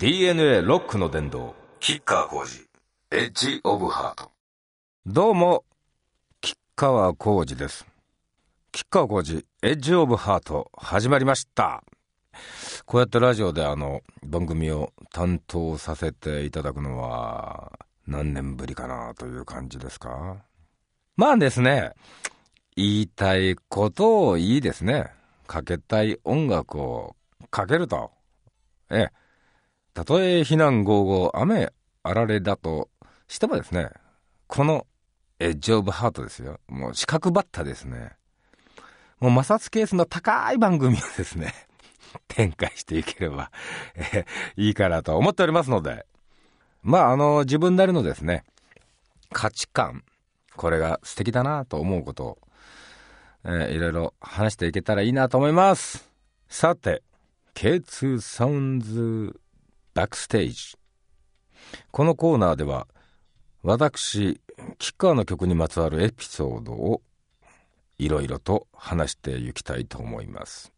DNA ロックの殿堂、キッカー工事、エッジオブハート。どうも、吉川浩司です。吉川浩司、エッジオブハート、始まりました。こうやってラジオであの、番組を担当させていただくのは、何年ぶりかなという感じですか？まあですね、言いたいことをいいですね。かけたい音楽をかけると。ええ。たとえ避難合々、雨あられだとしてもですね、このエッジオブハートですよ。もう四角バッタですね。もう摩擦係数の高い番組をですね、展開していければ、えいいかなと思っておりますので、まあ、あの、自分なりのですね、価値観、これが素敵だなと思うことを、えー、いろいろ話していけたらいいなと思います。さて、K2 サウンズバックステージ。このコーナーでは、私、吉川の曲にまつわるエピソードをいろいろと話していきたいと思います。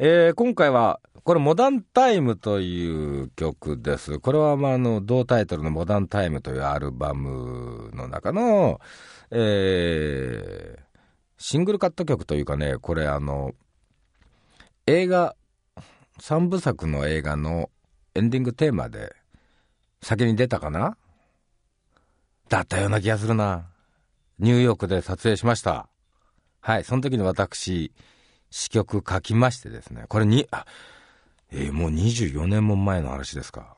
えー、今回は、これ、モダンタイムという曲です。これは、まあ、あの、同タイトルのモダンタイムというアルバムの中の、えー、シングルカット曲というかね、これ、あの、映画、三部作の映画のエンディングテーマで先に出たかな？だったような気がするな。ニューヨークで撮影しました。はい、その時に私、詩曲書きましてですね、これに、あ、えー、もう24年も前の話ですか。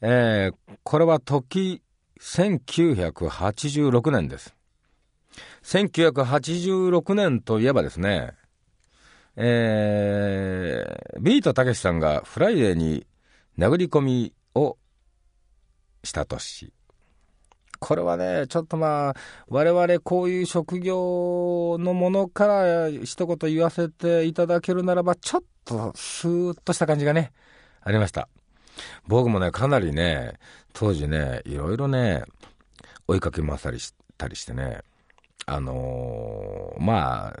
えー、これは時、1986年です。1986年といえばですね、えー、ビートたけしさんがフライデーに殴り込みをした年。これはね、ちょっとまあ、我々こういう職業のものから一言言わせていただけるならば、ちょっとスーッとした感じがね、ありました。僕もね、かなりね、当時ね、いろいろね、追いかけ回ったりしたりしてね、あのー、まあ、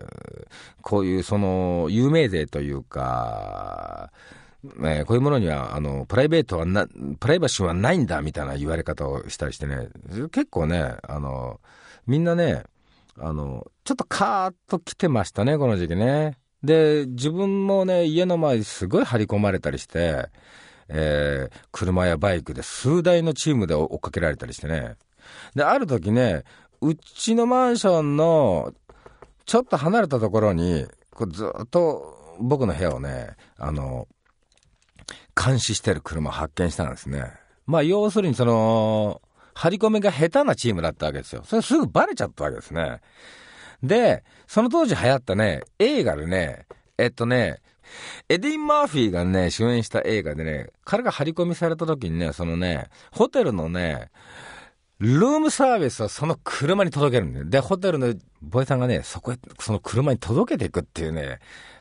こういうその、有名税というか、ね、こういうものには、あの、プライベートはな、プライバシーはないんだみたいな言われ方をしたりしてね、結構ね、あの、みんなね、あの、ちょっとカーッと来てましたね、この時期ね。で、自分もね、家の前すごい張り込まれたりして、えー、車やバイクで数台のチームで追っかけられたりしてね。で、ある時ね、うちのマンションのちょっと離れたところに、こうずっと僕の部屋をね、あの、監視してる車を発見したんですね。まあ、要するにその、張り込みが下手なチームだったわけですよ。それすぐバレちゃったわけですね。で、その当時流行ったね、映画でね、えっとね、エディン・マーフィーがね、主演した映画でね、彼が張り込みされた時にね、そのね、ホテルのね、ルームサービスをその車に届けるんだよ。で、ホテルのボーイさんがね、そこへ、その車に届けていくっていうね、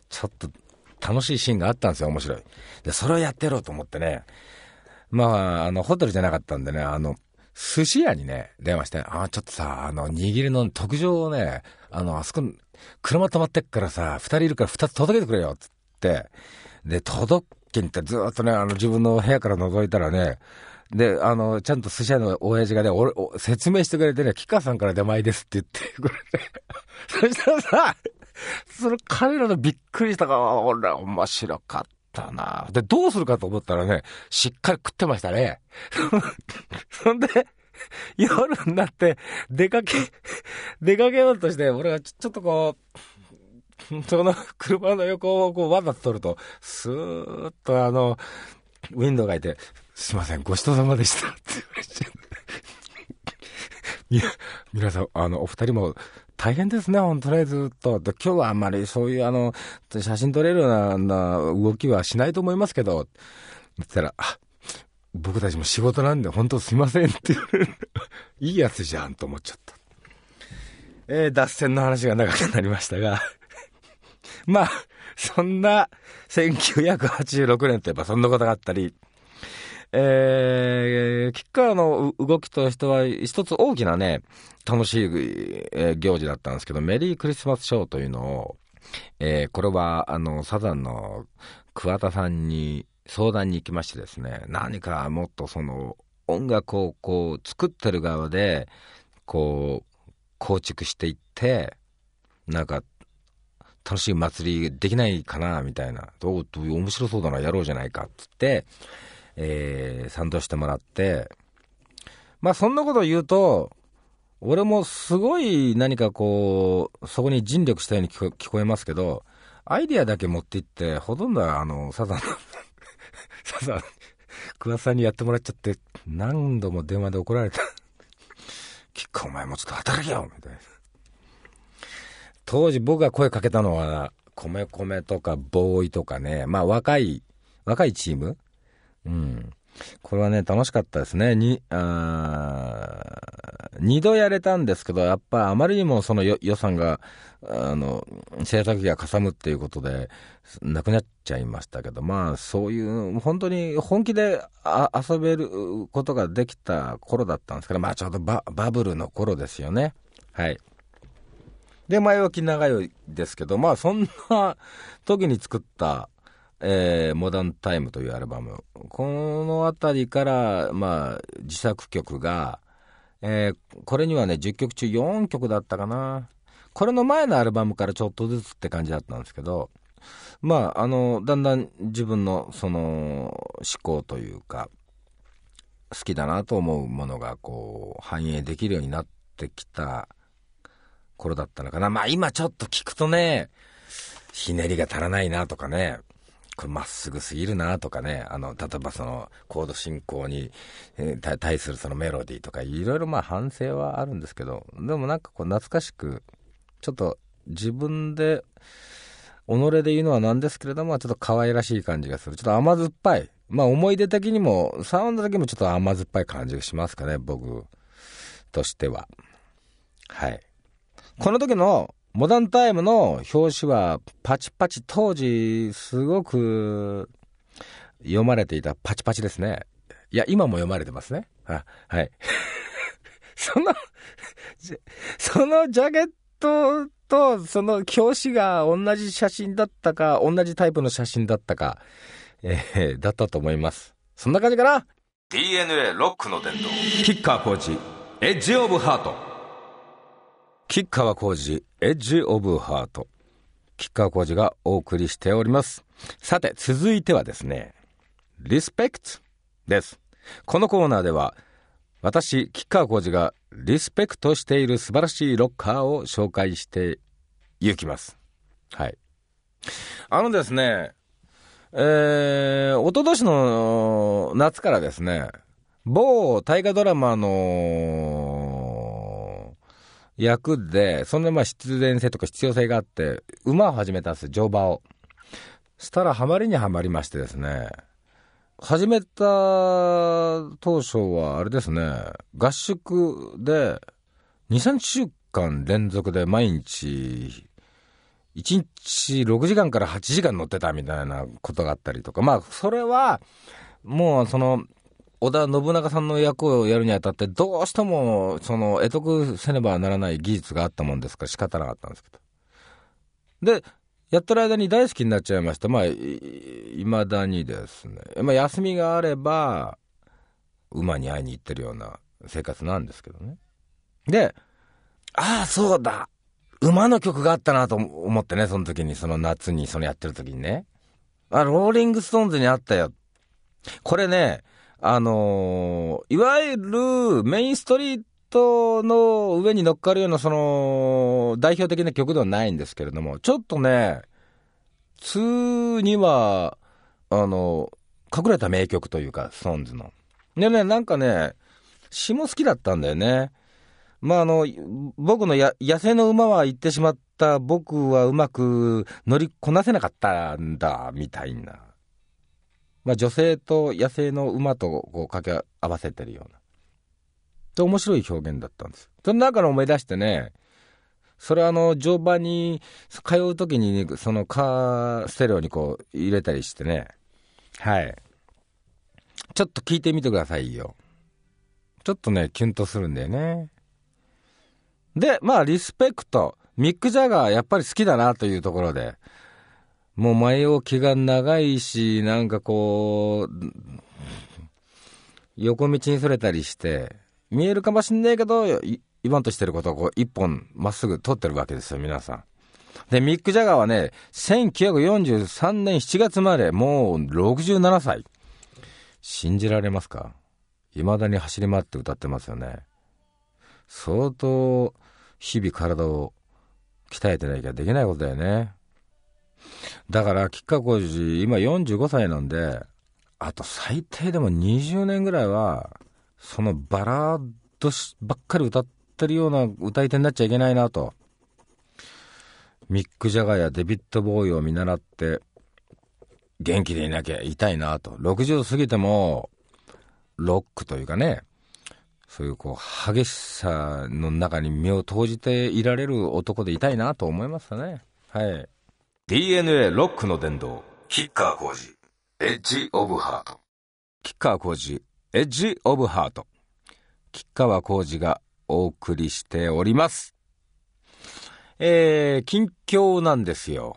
ちょっと楽しいシーンがあったんですよ、面白い。で、それをやってやろうと思ってね、まあ、あの、ホテルじゃなかったんでね、あの、寿司屋にね、電話して、あ、ちょっとさ、あの、握りの特上をね、あの、あそこ、車止まってっからさ、二人いるから二つ届けてくれよ、つって、で、届けに行ってずっとね、あの、自分の部屋から覗いたらね、で、あの、ちゃんと寿司屋の親父がね、俺、説明してくれてね、キカさんから出前ですって言ってくれて、そしたらさ、その彼らのびっくりしたから、俺、面白かったな。で、どうするかと思ったらね、しっかり食ってましたね。そんで、夜になって、出かけ、出かけようとして、俺がちょっとこう、その車の横をこうわざと撮ると、スーッとあの、ウィンドウがいて、すいません、ごちそうさまでしたって言われて。いや、皆さん、あの、お二人も大変ですね、ほんとね、ずっと。今日はあんまりそういうあの、写真撮れるような動きはしないと思いますけど、言ったら、あ、僕たちも仕事なんで本当すいませんって言われるいいやつじゃんと思っちゃった。えー、脱線の話が長くなりましたがまあ、そんな1986年ってやっぱそんなことがあったり、えー、キッカーの動きとしては、一つ大きなね、楽しい、えー、行事だったんですけど、メリークリスマスショーというのを、えー、これは、あの、サザンの桑田さんに相談に行きましてですね、何かもっとその音楽をこう作ってる側で、こう、構築していって、なんか、楽しい祭りできないかな、みたいな。どう、面白そうだな、やろうじゃないか、つって、えー、賛同してもらって、まあそんなことを言うと、俺もすごい何かこう、そこに尽力したように聞こえますけど、アイディアだけ持っていって、ほとんどはあの、サザン、サザン、桑田さんにやってもらっちゃって、何度も電話で怒られた。キッカお前もちょっと働けよみたいな。当時僕が声かけたのは、米米とかボーイとかね、まあ若い、若いチームうん。これはね、楽しかったですね。に、あ二度やれたんですけど、やっぱあまりにもその予算が、あの、制作費がかさむっていうことで、なくなっちゃいましたけど、まあ、そういう、本当に本気で遊べることができた頃だったんですけど、まあ、ちょうどババブルの頃ですよね。はい。で、前置き長いですけど、まあ、そんな時に作ったえー、モダンタイムというアルバム。この辺りから、まあ、自作曲が、えー、これにはね、10曲中4曲だったかな。これの前のアルバムからちょっとずつって感じだったんですけど、まあ、あの、だんだん自分の、その、思考というか、好きだなと思うものが、こう、反映できるようになってきた頃だったのかな。まあ、今ちょっと聞くとね、ひねりが足らないなとかね、これまっすぐすぎるなとかね、あの、例えばその、コード進行に、え、対するそのメロディーとか、いろいろまあ反省はあるんですけど、でもなんかこう懐かしく、ちょっと自分で、己で言うのはなんですけれども、ちょっと可愛らしい感じがする。ちょっと甘酸っぱい。まあ思い出的にも、サウンドだけもちょっと甘酸っぱい感じがしますかね、僕としては。はい。この時のモダンタイムの表紙はパチパチ、当時すごく読まれていたパチパチですね。いや、今も読まれてますね。あはい。そのそのジャケットとその表紙が同じ写真だったか、同じタイプの写真だったか、えー、だったと思います。そんな感じかな ?DNA ロックの伝道。キッカーコーチ、エッジオブハート。吉川浩司、エッジ・オブ・ハート。吉川浩司がお送りしております。さて、続いてはですね、リスペクトです。このコーナーでは、私、吉川浩司がリスペクトしている素晴らしいロッカーを紹介していきます。はい。あのですね、えー、おととしの夏からですね、某大河ドラマの役で、そんなまあ必然性とか必要性があって、馬を始めたんです、乗馬を。したらハマりにはまりましてですね、始めた当初はあれですね、合宿で2、3週間連続で毎日、1日6時間から8時間乗ってたみたいなことがあったりとか、まあそれは、もうその織田信長さんの役をやるにあたって、どうしても、その、得得せねばならない技術があったもんですから仕方なかったんですけど。で、やってる間に大好きになっちゃいました。まあ、いまだにですね。まあ、休みがあれば、馬に会いに行ってるような生活なんですけどね。で、ああ、そうだ馬の曲があったなと思ってね、その時に、その夏に、そのやってる時にね。あ、ローリングストーンズにあったよ。これね、あのー、いわゆるメインストリートの上に乗っかるような、その、代表的な曲ではないんですけれども、ちょっとね、通には、あの、隠れた名曲というか、ストーンズの。でね、なんかね、詩も好きだったんだよね。まあ、あの、僕のや野生の馬は行ってしまった僕はうまく乗りこなせなかったんだ、みたいな。まあ、女性と野生の馬とこう掛け合わせてるような。で、面白い表現だったんです。その中の思い出してね、それはあの、乗馬に通うときに、そのカーステレオにこう入れたりしてね、はい。ちょっと聞いてみてくださいよ。ちょっとね、キュンとするんだよね。で、まあ、リスペクト。ミック・ジャガーやっぱり好きだなというところで、もう前置きが長いし、なんかこう、横道にそれたりして、見えるかもしんないけど、言わんとしてることをこう一本まっすぐ通ってるわけですよ、皆さん。で、ミック・ジャガーはね、1943年7月まで、もう67歳。信じられますか？未だに走り回って歌ってますよね。相当、日々体を鍛えてなきゃできないことだよね。だから、吉川浩司、今45歳なんで、あと最低でも20年ぐらいは、そのバラードばっかり歌ってるような歌い手になっちゃいけないなと。ミック・ジャガーやデビッド・ボーイを見習って、元気でいなきゃいたいなと。60過ぎても、ロックというかね、そういうこう、激しさの中に身を投じていられる男でいたいなと思いましたね。はい。DNA ロックの殿堂、キッカー工事、エッジ・オブ・ハート。キッカー工事、エッジ・オブ・ハート。吉川浩司がお送りしております。えー、近況なんですよ。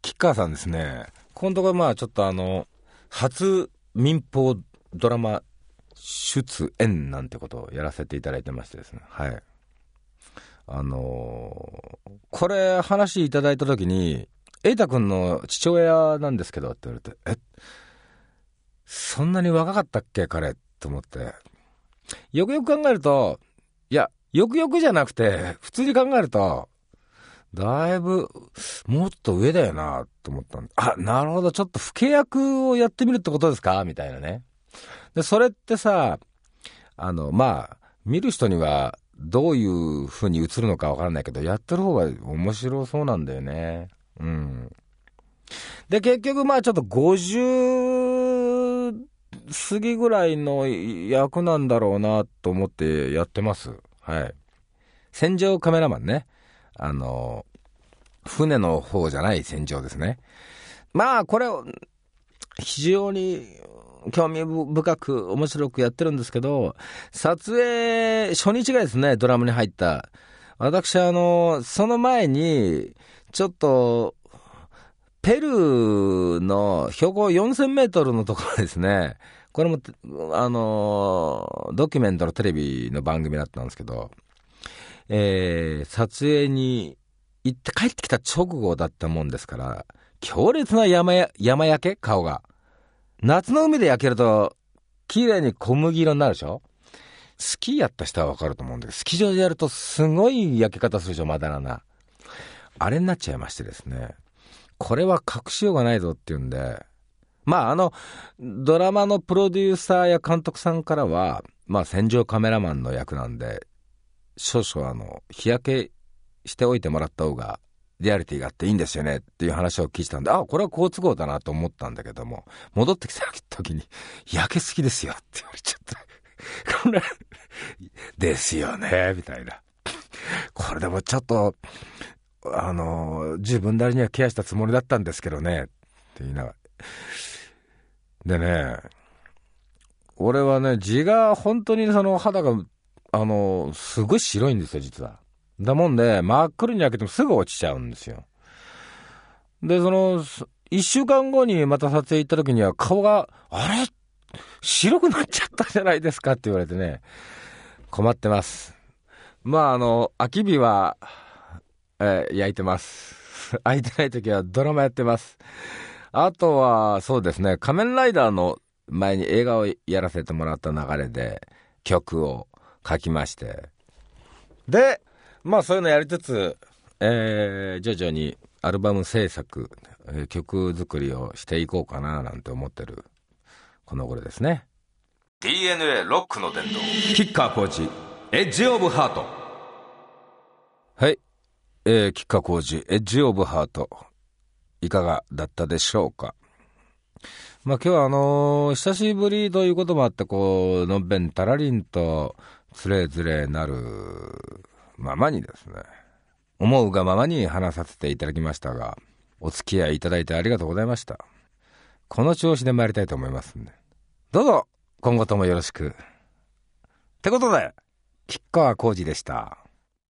吉川さんですね。今度はまあちょっとあの、初民放ドラマ出演なんてことをやらせていただいてましてですね。はい。あのー、これ話いただいたときに、瑛太君の父親なんですけどって言われて、え、そんなに若かったっけ彼と思って。よくよく考えると、いや、よくよくじゃなくて、普通に考えると、だいぶ、もっと上だよな、と思ったんで。あ、なるほど、ちょっと不契約をやってみるってことですか？みたいなね。で、それってさ、あの、まあ、見る人にはどういう風に映るのかわからないけど、やってる方が面白そうなんだよね。うん。で、結局まあちょっと50過ぎぐらいの役なんだろうなと思ってやってます。はい。戦場カメラマンね。あの、船の方じゃない戦場ですね。まあ、これ、非常に興味深く面白くやってるんですけど、撮影初日がですね、ドラムに入った。私、あの、その前に、ちょっと、ペルーの標高4000メートルのところですね、これも、あの、ドキュメントのテレビの番組だったんですけど、えー、撮影に行って帰ってきた直後だったもんですから、強烈な山や山焼け？顔が。夏の海で焼けると、綺麗に小麦色になるでしょ？スキーやった人はわかると思うんだけど、スキー場でやるとすごい焼け方するでしょ、まだらな。あれになっちゃいましてですね。これは隠しようがないぞっていうんで、まああの、ドラマのプロデューサーや監督さんからは、まあ戦場カメラマンの役なんで、少々あの、日焼けしておいてもらった方がリアリティがあっていいんですよねっていう話を聞いたんで、あ、これは好都合だなと思ったんだけども、戻ってきた時に、焼けすぎですよって言われちゃった。これ、ですよね、みたいな。これでもちょっと、あの、自分なりにはケアしたつもりだったんですけどね、って言いながら。でね、俺はね、字が本当にその肌が、あの、すごい白いんですよ、実は。だもんで、真っ黒に焼けてもすぐ落ちちゃうんですよ。で、その、一週間後にまた撮影行った時には顔が、あれ？白くなっちゃったじゃないですかって言われてね、困ってます。まあ、あの、空き日は、えー、焼いてます。空いてない時はドラマやってます。あとは、そうですね、仮面ライダーの前に映画をやらせてもらった流れで曲を書きまして。で、まあそういうのやりつつ、えー、徐々にアルバム制作、えー、曲作りをしていこうかななんて思ってる、この頃ですね。DNA ロックの伝道。キッカーコーチ、エッジオブハート。はい。えー、キッカーコーチ、エッジオブハート。いかがだったでしょうか。まあ今日はあのー、久しぶりということもあって、こう、のんべんたらりんと、つれづれなるままにですね、思うがままに話させていただきましたが、お付き合いいただいてありがとうございました。この調子で参りたいと思いますんで。どうぞ、今後ともよろしく。ってことで、吉川浩司でした。